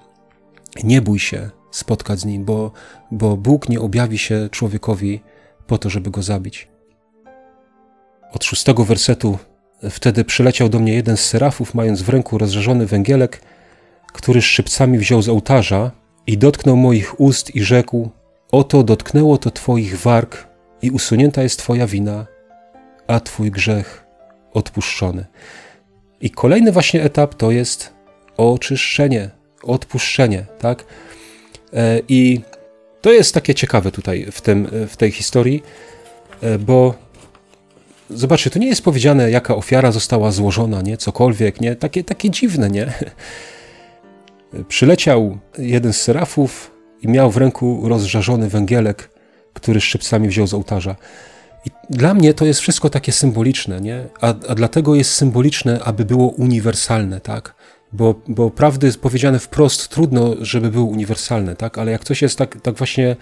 Nie bój się spotkać z Nim, bo, bo Bóg nie objawi się człowiekowi po to, żeby go zabić od szóstego wersetu. Wtedy przyleciał do mnie jeden z serafów, mając w ręku rozżarzony węgielek, który szczypcami wziął z ołtarza i dotknął moich ust i rzekł: Oto dotknęło to Twoich warg i usunięta jest Twoja wina, a Twój grzech odpuszczony. I kolejny właśnie etap to jest oczyszczenie, odpuszczenie, tak? E, I to jest takie ciekawe tutaj w, tym, w tej historii, e, bo Zobaczcie, to nie jest powiedziane, jaka ofiara została złożona, nie? Cokolwiek, nie? Takie, takie dziwne, nie? Przyleciał jeden z serafów i miał w ręku rozżarzony węgielek, który szczypcami wziął z ołtarza. I dla mnie to jest wszystko takie symboliczne, nie? A, a dlatego jest symboliczne, aby było uniwersalne, tak? Bo, bo prawdy powiedziane wprost trudno, żeby były uniwersalne, tak? Ale jak coś jest tak, tak właśnie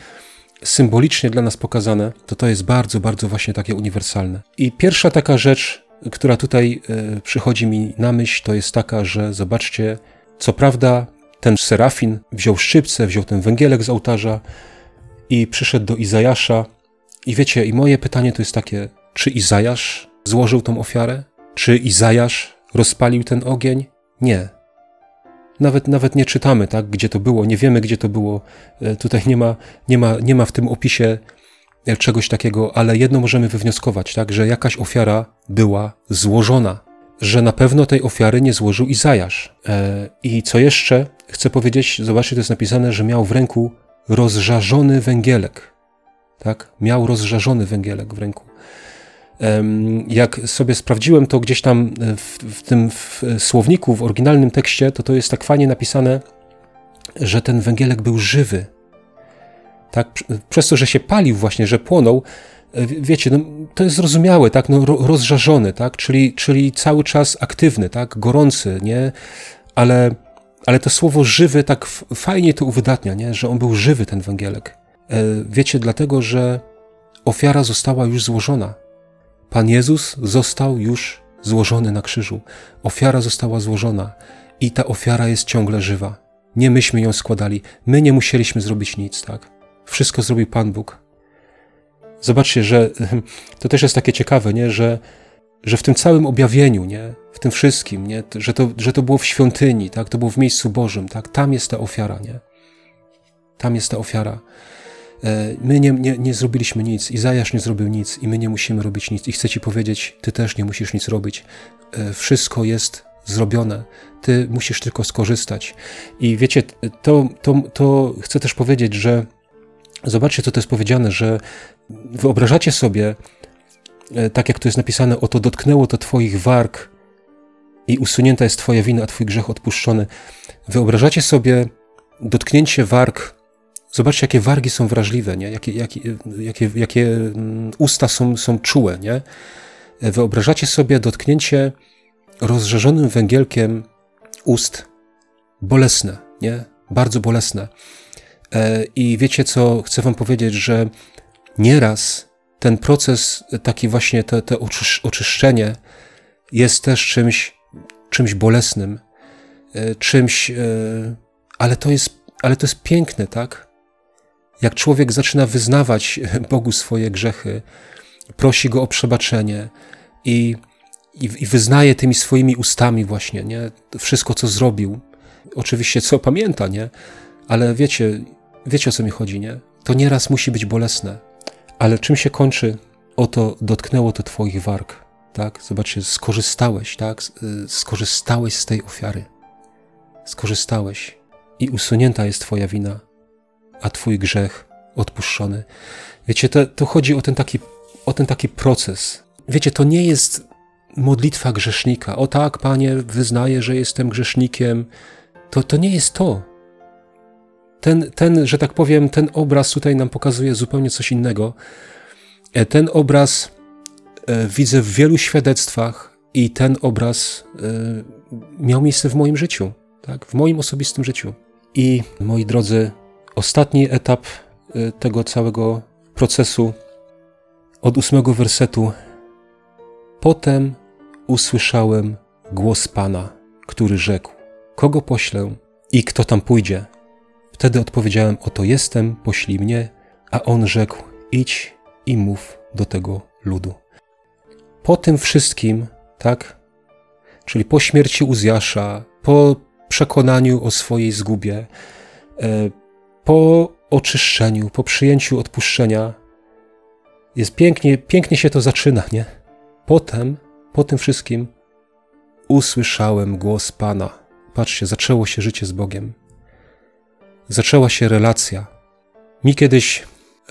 symbolicznie dla nas pokazane, to to jest bardzo, bardzo właśnie takie uniwersalne. I pierwsza taka rzecz, która tutaj y, przychodzi mi na myśl, to jest taka, że zobaczcie, co prawda ten serafin wziął szczypce, wziął ten węgielek z ołtarza i przyszedł do Izajasza. I wiecie, i moje pytanie to jest takie, czy Izajasz złożył tą ofiarę? Czy Izajasz rozpalił ten ogień? Nie nawet, nawet nie czytamy, tak, gdzie to było, nie wiemy, gdzie to było. E, tutaj nie ma, nie ma, nie ma w tym opisie e, czegoś takiego, ale jedno możemy wywnioskować, tak, że jakaś ofiara była złożona, że na pewno tej ofiary nie złożył Izajasz. E, I co jeszcze chcę powiedzieć, zobaczcie, to jest napisane, że miał w ręku rozżarzony węgielek. Tak? Miał rozżarzony węgielek w ręku. Jak sobie sprawdziłem to gdzieś tam e, w, w tym w słowniku, w oryginalnym tekście, to to jest tak fajnie napisane, że ten węgielek był żywy. Tak? Przez to, że się palił właśnie, że płonął, e, wiecie, no, to jest zrozumiałe, tak? No, rozżarzony, tak? Czyli, czyli cały czas aktywny, tak? Gorący, nie? Ale, ale to słowo żywy tak fajnie to uwydatnia, nie? Że on był żywy, ten węgielek. E, wiecie, dlatego, że Ofiara została już złożona. Pan Jezus został już złożony na krzyżu. Ofiara została złożona i ta ofiara jest ciągle żywa. Nie myśmy ją składali, my nie musieliśmy zrobić nic, tak? Wszystko zrobił Pan Bóg. Zobaczcie, że to też jest takie ciekawe, nie? Że, że w tym całym objawieniu, nie? w tym wszystkim, nie? Że, to, że to było w świątyni, tak? to było w miejscu Bożym, tak? tam jest ta ofiara. Nie? Tam jest ta ofiara. E, my nie, nie, nie zrobiliśmy nic, Izajasz nie zrobił nic i my nie musimy robić nic. I chcę Ci powiedzieć, Ty też nie musisz nic robić. E, wszystko jest zrobione. Ty musisz tylko skorzystać. I wiecie, to, to, to chcę też powiedzieć, że zobaczcie, co to jest powiedziane, że wyobrażacie sobie, e, tak jak to jest napisane, oto dotknęło to Twoich warg i usunięta jest Twoja wina, a Twój grzech odpuszczony. Wyobrażacie sobie dotknięcie warg Zobaczcie, jakie wargi są wrażliwe, nie? Jakie, jakie, jakie, jakie mm, usta są, są czułe. Nie? Wyobrażacie sobie dotknięcie rozżarzonym węgielkiem ust bolesne, nie? bardzo bolesne. E, I wiecie co, chcę Wam powiedzieć, że nieraz ten proces, taki właśnie te, te oczyszczenie, jest też czymś, czymś bolesnym, e, czymś, e, ale to jest, ale to jest piękne, tak? Jak człowiek zaczyna wyznawać Bogu swoje grzechy, prosi go o przebaczenie i, i, i wyznaje tymi swoimi ustami właśnie, nie? Wszystko, co zrobił. Oczywiście, co pamięta, nie? Ale wiecie, wiecie o co mi chodzi, nie? To nieraz musi być bolesne. Ale czym się kończy? Oto dotknęło to twoich warg, tak? Zobaczcie, skorzystałeś, tak? Skorzystałeś z tej ofiary. Skorzystałeś i usunięta jest twoja wina a Twój grzech odpuszczony. Wiecie, to, to chodzi o ten, taki, o ten taki proces. Wiecie, to nie jest modlitwa grzesznika. O tak, Panie, wyznaję, że jestem grzesznikiem. To, to nie jest to. Ten, ten, że tak powiem, ten obraz tutaj nam pokazuje zupełnie coś innego. E, ten obraz e, widzę w wielu świadectwach i ten obraz e, miał miejsce w moim życiu, tak? w moim osobistym życiu. I moi drodzy, ostatni etap y, tego całego procesu od ósmego wersetu. Potem usłyszałem głos Pana, który rzekł: Kogo poślę i kto tam pójdzie? Wtedy odpowiedziałem: Oto jestem, poślij mnie. A on rzekł: Idź i mów do tego ludu. Po tym wszystkim, tak, czyli po śmierci Uzjasza, po przekonaniu o swojej zgubie, e, po oczyszczeniu, po przyjęciu odpuszczenia, jest pięknie, pięknie się to zaczyna, nie? Potem, po tym wszystkim, usłyszałem głos Pana. Patrzcie, zaczęło się życie z Bogiem. Zaczęła się relacja. Mi kiedyś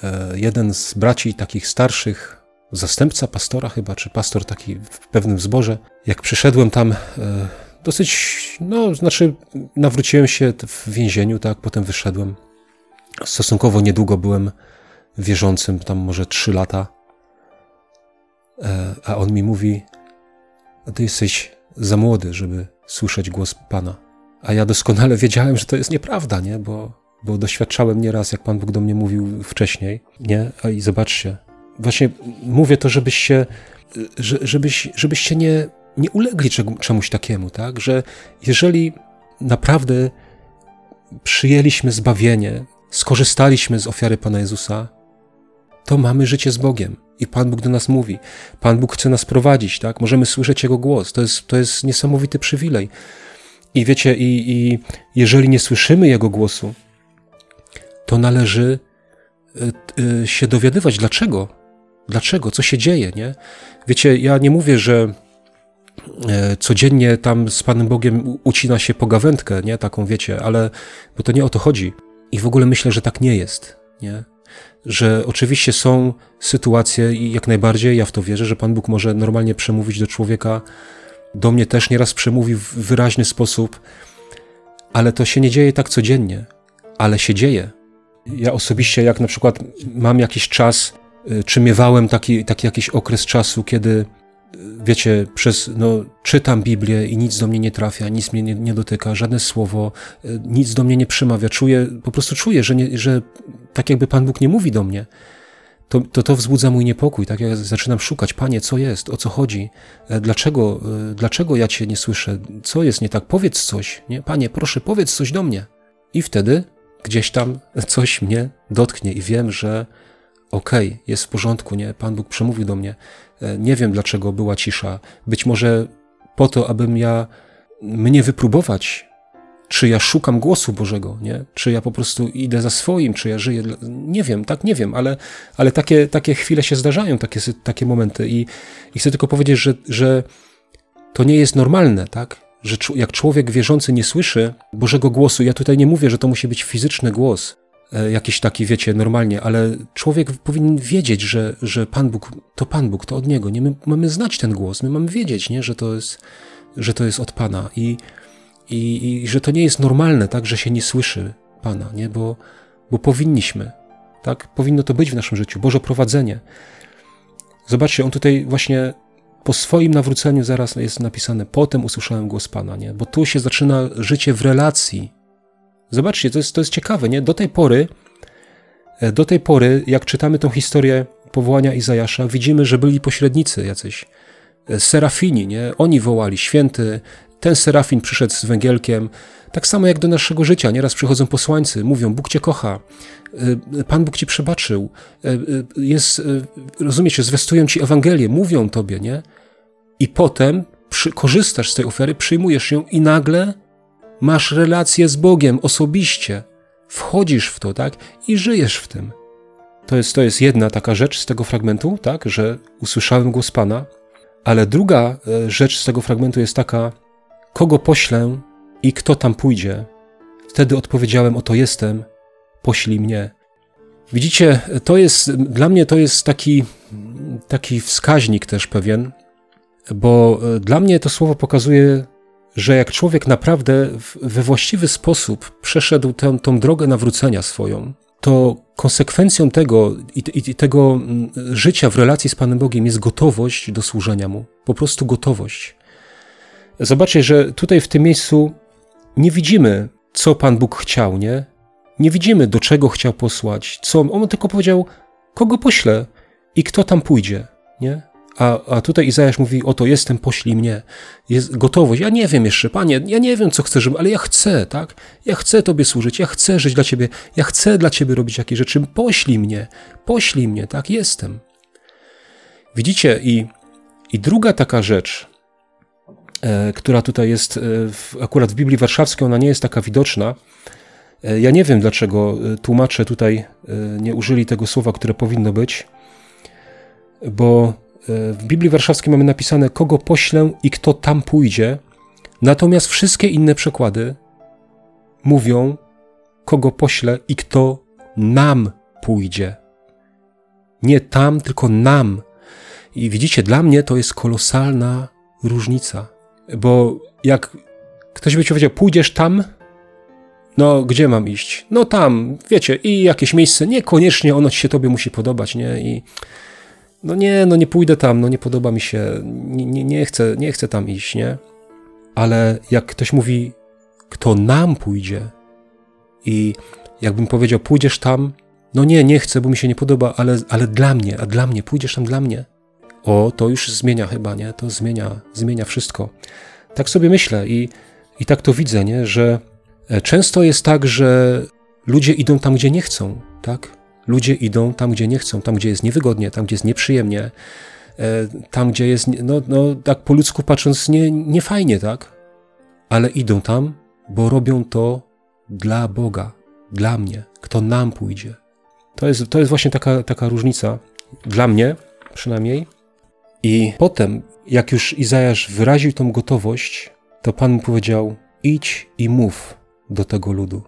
e, jeden z braci takich starszych, zastępca pastora chyba, czy pastor taki w pewnym zborze, jak przyszedłem tam, e, dosyć, no, znaczy nawróciłem się w więzieniu, tak, potem wyszedłem stosunkowo niedługo byłem wierzącym, tam może trzy lata, e, a on mi mówi: Ty jesteś za młody, żeby słyszeć głos Pana. A ja doskonale wiedziałem, że to jest nieprawda, nie? Bo, bo doświadczałem nieraz, jak Pan Bóg do mnie mówił wcześniej, nie? A i zobaczcie, właśnie mówię to, żebyście, żebyś, żebyście nie, nie ulegli czemuś takiemu, tak? Że jeżeli naprawdę przyjęliśmy zbawienie, skorzystaliśmy z ofiary Pana Jezusa, to mamy życie z Bogiem. I Pan Bóg do nas mówi. Pan Bóg chce nas prowadzić, tak? Możemy słyszeć Jego głos. To jest, to jest niesamowity przywilej. I wiecie, i, i jeżeli nie słyszymy Jego głosu, to należy y, y, się dowiadywać, dlaczego. Dlaczego? Co się dzieje, nie? Wiecie, ja nie mówię, że e, codziennie tam z Panem Bogiem ucina się pogawędkę, nie? Taką, wiecie, ale, bo to nie o to chodzi. I w ogóle myślę, że tak nie jest, nie? Że oczywiście są sytuacje i jak najbardziej ja w to wierzę, że Pan Bóg może normalnie przemówić do człowieka. Do mnie też nieraz przemówi w wyraźny sposób, ale to się nie dzieje tak codziennie, ale się dzieje. Ja osobiście, jak na przykład mam jakiś czas, y, czy miewałem taki, taki jakiś okres czasu, kiedy wiecie, przez, no, czytam Biblię i nic do mnie nie trafia, nic mnie nie, nie, dotyka, żadne słowo, e, nic do mnie nie przemawia. Czuję, po prostu czuję, że, nie, że tak jakby Pan Bóg nie mówi do mnie. to, to to wzbudza mój niepokój, tak? Ja zaczynam szukać, Panie, co jest, o co chodzi, e, dlaczego, e, dlaczego ja Cię nie słyszę, co jest nie tak, powiedz coś, nie? Panie, proszę, powiedz coś do mnie. I wtedy gdzieś tam coś mnie dotknie i wiem, że okej, okay, jest w porządku, nie? Pan Bóg przemówił do mnie. E, nie wiem, dlaczego była cisza. Być może po to, abym ja mnie wypróbować, czy ja szukam głosu Bożego, nie? Czy ja po prostu idę za swoim, czy ja żyję. Nie wiem, tak nie wiem, ale, ale takie, takie chwile się zdarzają, takie, takie momenty. I, I chcę tylko powiedzieć, że, że to nie jest normalne, tak? Że jak człowiek wierzący nie słyszy Bożego głosu, ja tutaj nie mówię, że to musi być fizyczny głos, jakiś taki, wiecie, normalnie, ale człowiek powinien wiedzieć, że, że Pan Bóg to Pan Bóg, to od Niego. Nie? My mamy znać ten głos, my mamy wiedzieć, nie? Że, to jest, że to jest od Pana. I i, i że to nie jest normalne, tak, że się nie słyszy Pana, nie? Bo, bo powinniśmy, tak? Powinno to być w naszym życiu. Boże prowadzenie. Zobaczcie, on tutaj właśnie po swoim nawróceniu zaraz jest napisane, potem usłyszałem głos Pana, nie? Bo tu się zaczyna życie w relacji. Zobaczcie, to jest, to jest ciekawe, nie? Do tej pory, e, do tej pory, jak czytamy tą historię powołania Izajasza, widzimy, że byli pośrednicy jacyś. E, serafini, nie? Oni wołali, święty, ten serafin przyszedł z węgielkiem, tak samo jak do naszego życia. Nieraz przychodzą posłańcy, mówią: Bóg cię kocha, y, Pan Bóg ci przebaczył, jest, rozumiecie, zwiastują ci Ewangelię, mówią tobie, nie? I potem przy, korzystasz z tej ofery, przyjmujesz ją i nagle masz relację z Bogiem osobiście. Wchodzisz w to, tak? I żyjesz w tym. To jest, to jest jedna taka rzecz z tego fragmentu, tak? Że usłyszałem głos Pana. Ale druga e, rzecz z tego fragmentu jest taka, kogo poślę i kto tam pójdzie. Wtedy odpowiedziałem: Oto jestem, poślij mnie. Widzicie, to jest, dla mnie to jest taki, taki wskaźnik też pewien, bo e, dla mnie to słowo pokazuje, że jak człowiek naprawdę we właściwy sposób przeszedł tę, tą drogę nawrócenia swoją, to konsekwencją tego i, i, tego mm, życia w relacji z Panem Bogiem jest gotowość do służenia Mu. Po prostu gotowość. Zobaczcie, że tutaj w tym miejscu nie widzimy, co Pan Bóg chciał, nie? Nie widzimy, do czego chciał posłać, co. On tylko powiedział, kogo pośle i kto tam pójdzie, nie? A, a tutaj Izajasz mówi, oto jestem, poślij mnie. Jest gotowość. Ja nie wiem jeszcze, Panie, ja nie wiem, co chcesz, ale ja chcę, tak? Ja chcę Tobie służyć, ja chcę żyć dla Ciebie, ja chcę dla Ciebie robić jakieś rzeczy. Poślij mnie, poślij mnie, tak? Jestem. Widzicie? I, i druga taka rzecz, E, która tutaj jest e, w, akurat w Biblii Warszawskiej, ona nie jest taka widoczna. E, ja nie wiem, dlaczego tłumacze tutaj nie użyli tego słowa, które powinno być, bo w Biblii Warszawskiej mamy napisane, kogo poślę i kto tam pójdzie, natomiast wszystkie inne przekłady mówią, kogo poślę i kto nam pójdzie. Nie tam, tylko nam. I widzicie, dla mnie to jest kolosalna różnica. Bo jak ktoś by ci powiedział, pójdziesz tam, no gdzie mam iść? No tam, wiecie, i jakieś miejsce, niekoniecznie ono ci się tobie musi podobać, nie? I no nie, no nie pójdę tam, no nie podoba mi się, nie, nie, nie, chcę, nie chcę tam iść, nie? Ale jak ktoś mówi, kto nam pójdzie i jakbym powiedział, pójdziesz tam, no nie, nie chcę, bo mi się nie podoba, ale, ale dla mnie, a dla mnie, pójdziesz tam dla mnie, o, to już zmienia chyba, nie? To zmienia, zmienia wszystko. Tak sobie myślę i, i tak to widzę, nie? Że e, często jest tak, że ludzie idą tam, gdzie nie chcą, tak? Ludzie idą tam, gdzie nie chcą, tam, gdzie jest niewygodnie, tam, gdzie jest nieprzyjemnie, e, tam, gdzie jest, no, no tak po ludzku patrząc, nie, nie fajnie, tak? Ale idą tam, bo robią to dla Boga, dla mnie, kto nam pójdzie. To jest, to jest właśnie taka, taka różnica, dla mnie przynajmniej, i potem, jak już Izajasz wyraził tą gotowość, to Pan mu powiedział: idź i mów do tego ludu.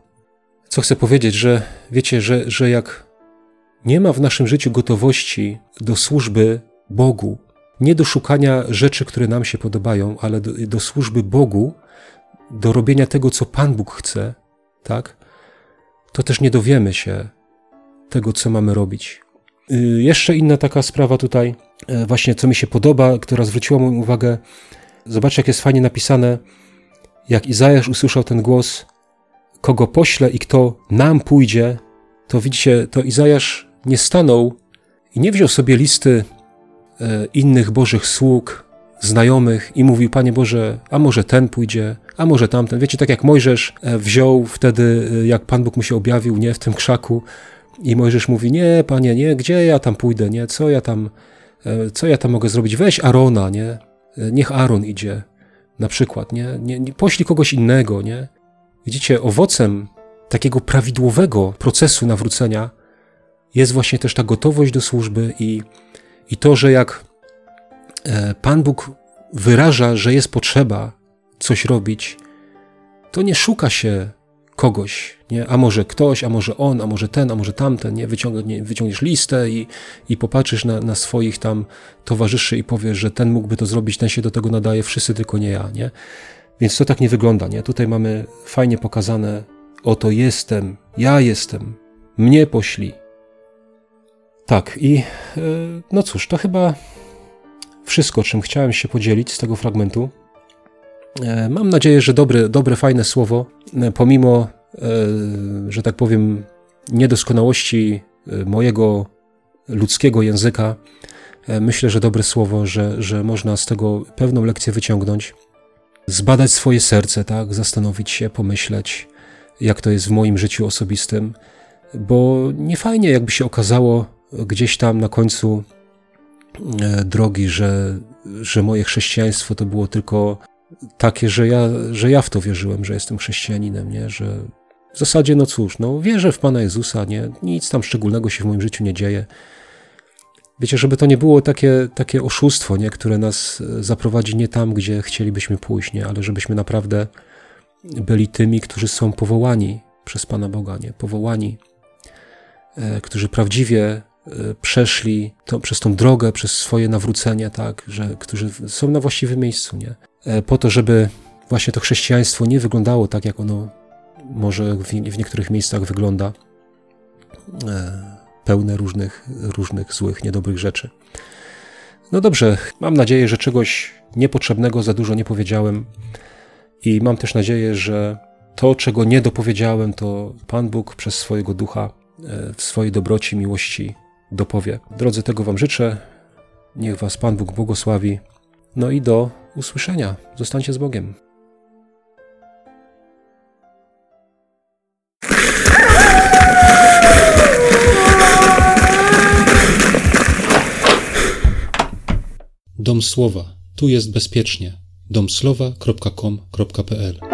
Co chcę powiedzieć, że wiecie, że, że jak nie ma w naszym życiu gotowości do służby Bogu, nie do szukania rzeczy, które nam się podobają, ale do, do służby Bogu, do robienia tego, co Pan Bóg chce, tak? To też nie dowiemy się tego, co mamy robić. Y, jeszcze inna taka sprawa tutaj, e, właśnie co mi się podoba, która zwróciła moją uwagę. Zobaczcie, jak jest fajnie napisane, jak Izajasz usłyszał ten głos, kogo pośle i kto nam pójdzie, to widzicie, to Izajasz nie stanął i nie wziął sobie listy e, innych Bożych sług, znajomych i mówił, Panie Boże, a może ten pójdzie, a może tamten. Wiecie, tak jak Mojżesz e, wziął wtedy, e, jak Pan Bóg mu się objawił, nie, w tym krzaku i Mojżesz mówi, nie, Panie, nie, gdzie ja tam pójdę, nie, co ja tam, co ja tam mogę zrobić? Weź Arona, nie, niech Aaron idzie, na przykład, nie, nie, nie poślij kogoś innego, nie. Widzicie, owocem takiego prawidłowego procesu nawrócenia jest właśnie też ta gotowość do służby i, i to, że jak e, Pan Bóg wyraża, że jest potrzeba coś robić, to nie szuka się kogoś, nie? a może ktoś, a może on, a może ten, a może tamten, nie? Wyciągnie, wyciągniesz listę i, i popatrzysz na, na swoich tam towarzyszy i powiesz, że ten mógłby to zrobić, ten się do tego nadaje, wszyscy tylko nie ja, nie? Więc to tak nie wygląda, nie? Tutaj mamy fajnie pokazane, oto jestem, ja jestem, mnie pośli. Tak, i e, no cóż, to chyba wszystko, czym chciałem się podzielić z tego fragmentu. E, mam nadzieję, że dobre, dobre fajne słowo, e, pomimo, że tak powiem, niedoskonałości mojego ludzkiego języka, myślę, że dobre słowo, że, że można z tego pewną lekcję wyciągnąć, zbadać swoje serce, tak, zastanowić się, pomyśleć, jak to jest w moim życiu osobistym, bo nie fajnie, jakby się okazało gdzieś tam na końcu e, drogi, że, że moje chrześcijaństwo to było tylko takie, że ja, że ja w to wierzyłem, że jestem chrześcijaninem, nie? że w zasadzie, no cóż, no wierzę w Pana Jezusa, nie? nic tam szczególnego się w moim życiu nie dzieje. Wiecie, żeby to nie było takie, takie oszustwo, nie? które nas e, zaprowadzi nie tam, gdzie chcielibyśmy pójść, nie? ale żebyśmy naprawdę byli tymi, którzy są powołani przez Pana Boga, nie? powołani, e, którzy prawdziwie przeszli to, przez tą drogę, przez swoje nawrócenie, tak, że, którzy są na właściwym miejscu, nie? po to, żeby właśnie to chrześcijaństwo nie wyglądało tak, jak ono może w, w niektórych miejscach wygląda pełne różnych, różnych złych, niedobrych rzeczy. No dobrze, mam nadzieję, że czegoś niepotrzebnego za dużo nie powiedziałem i mam też nadzieję, że to, czego nie dopowiedziałem, to Pan Bóg przez swojego ducha e, w swojej dobroci, miłości dopowie. Drodzy, tego Wam życzę. Niech Was Pan Bóg błogosławi. No i do usłyszenia. Zostańcie z Bogiem. Dom Słowa. Tu jest bezpiecznie. domslowa.com.pl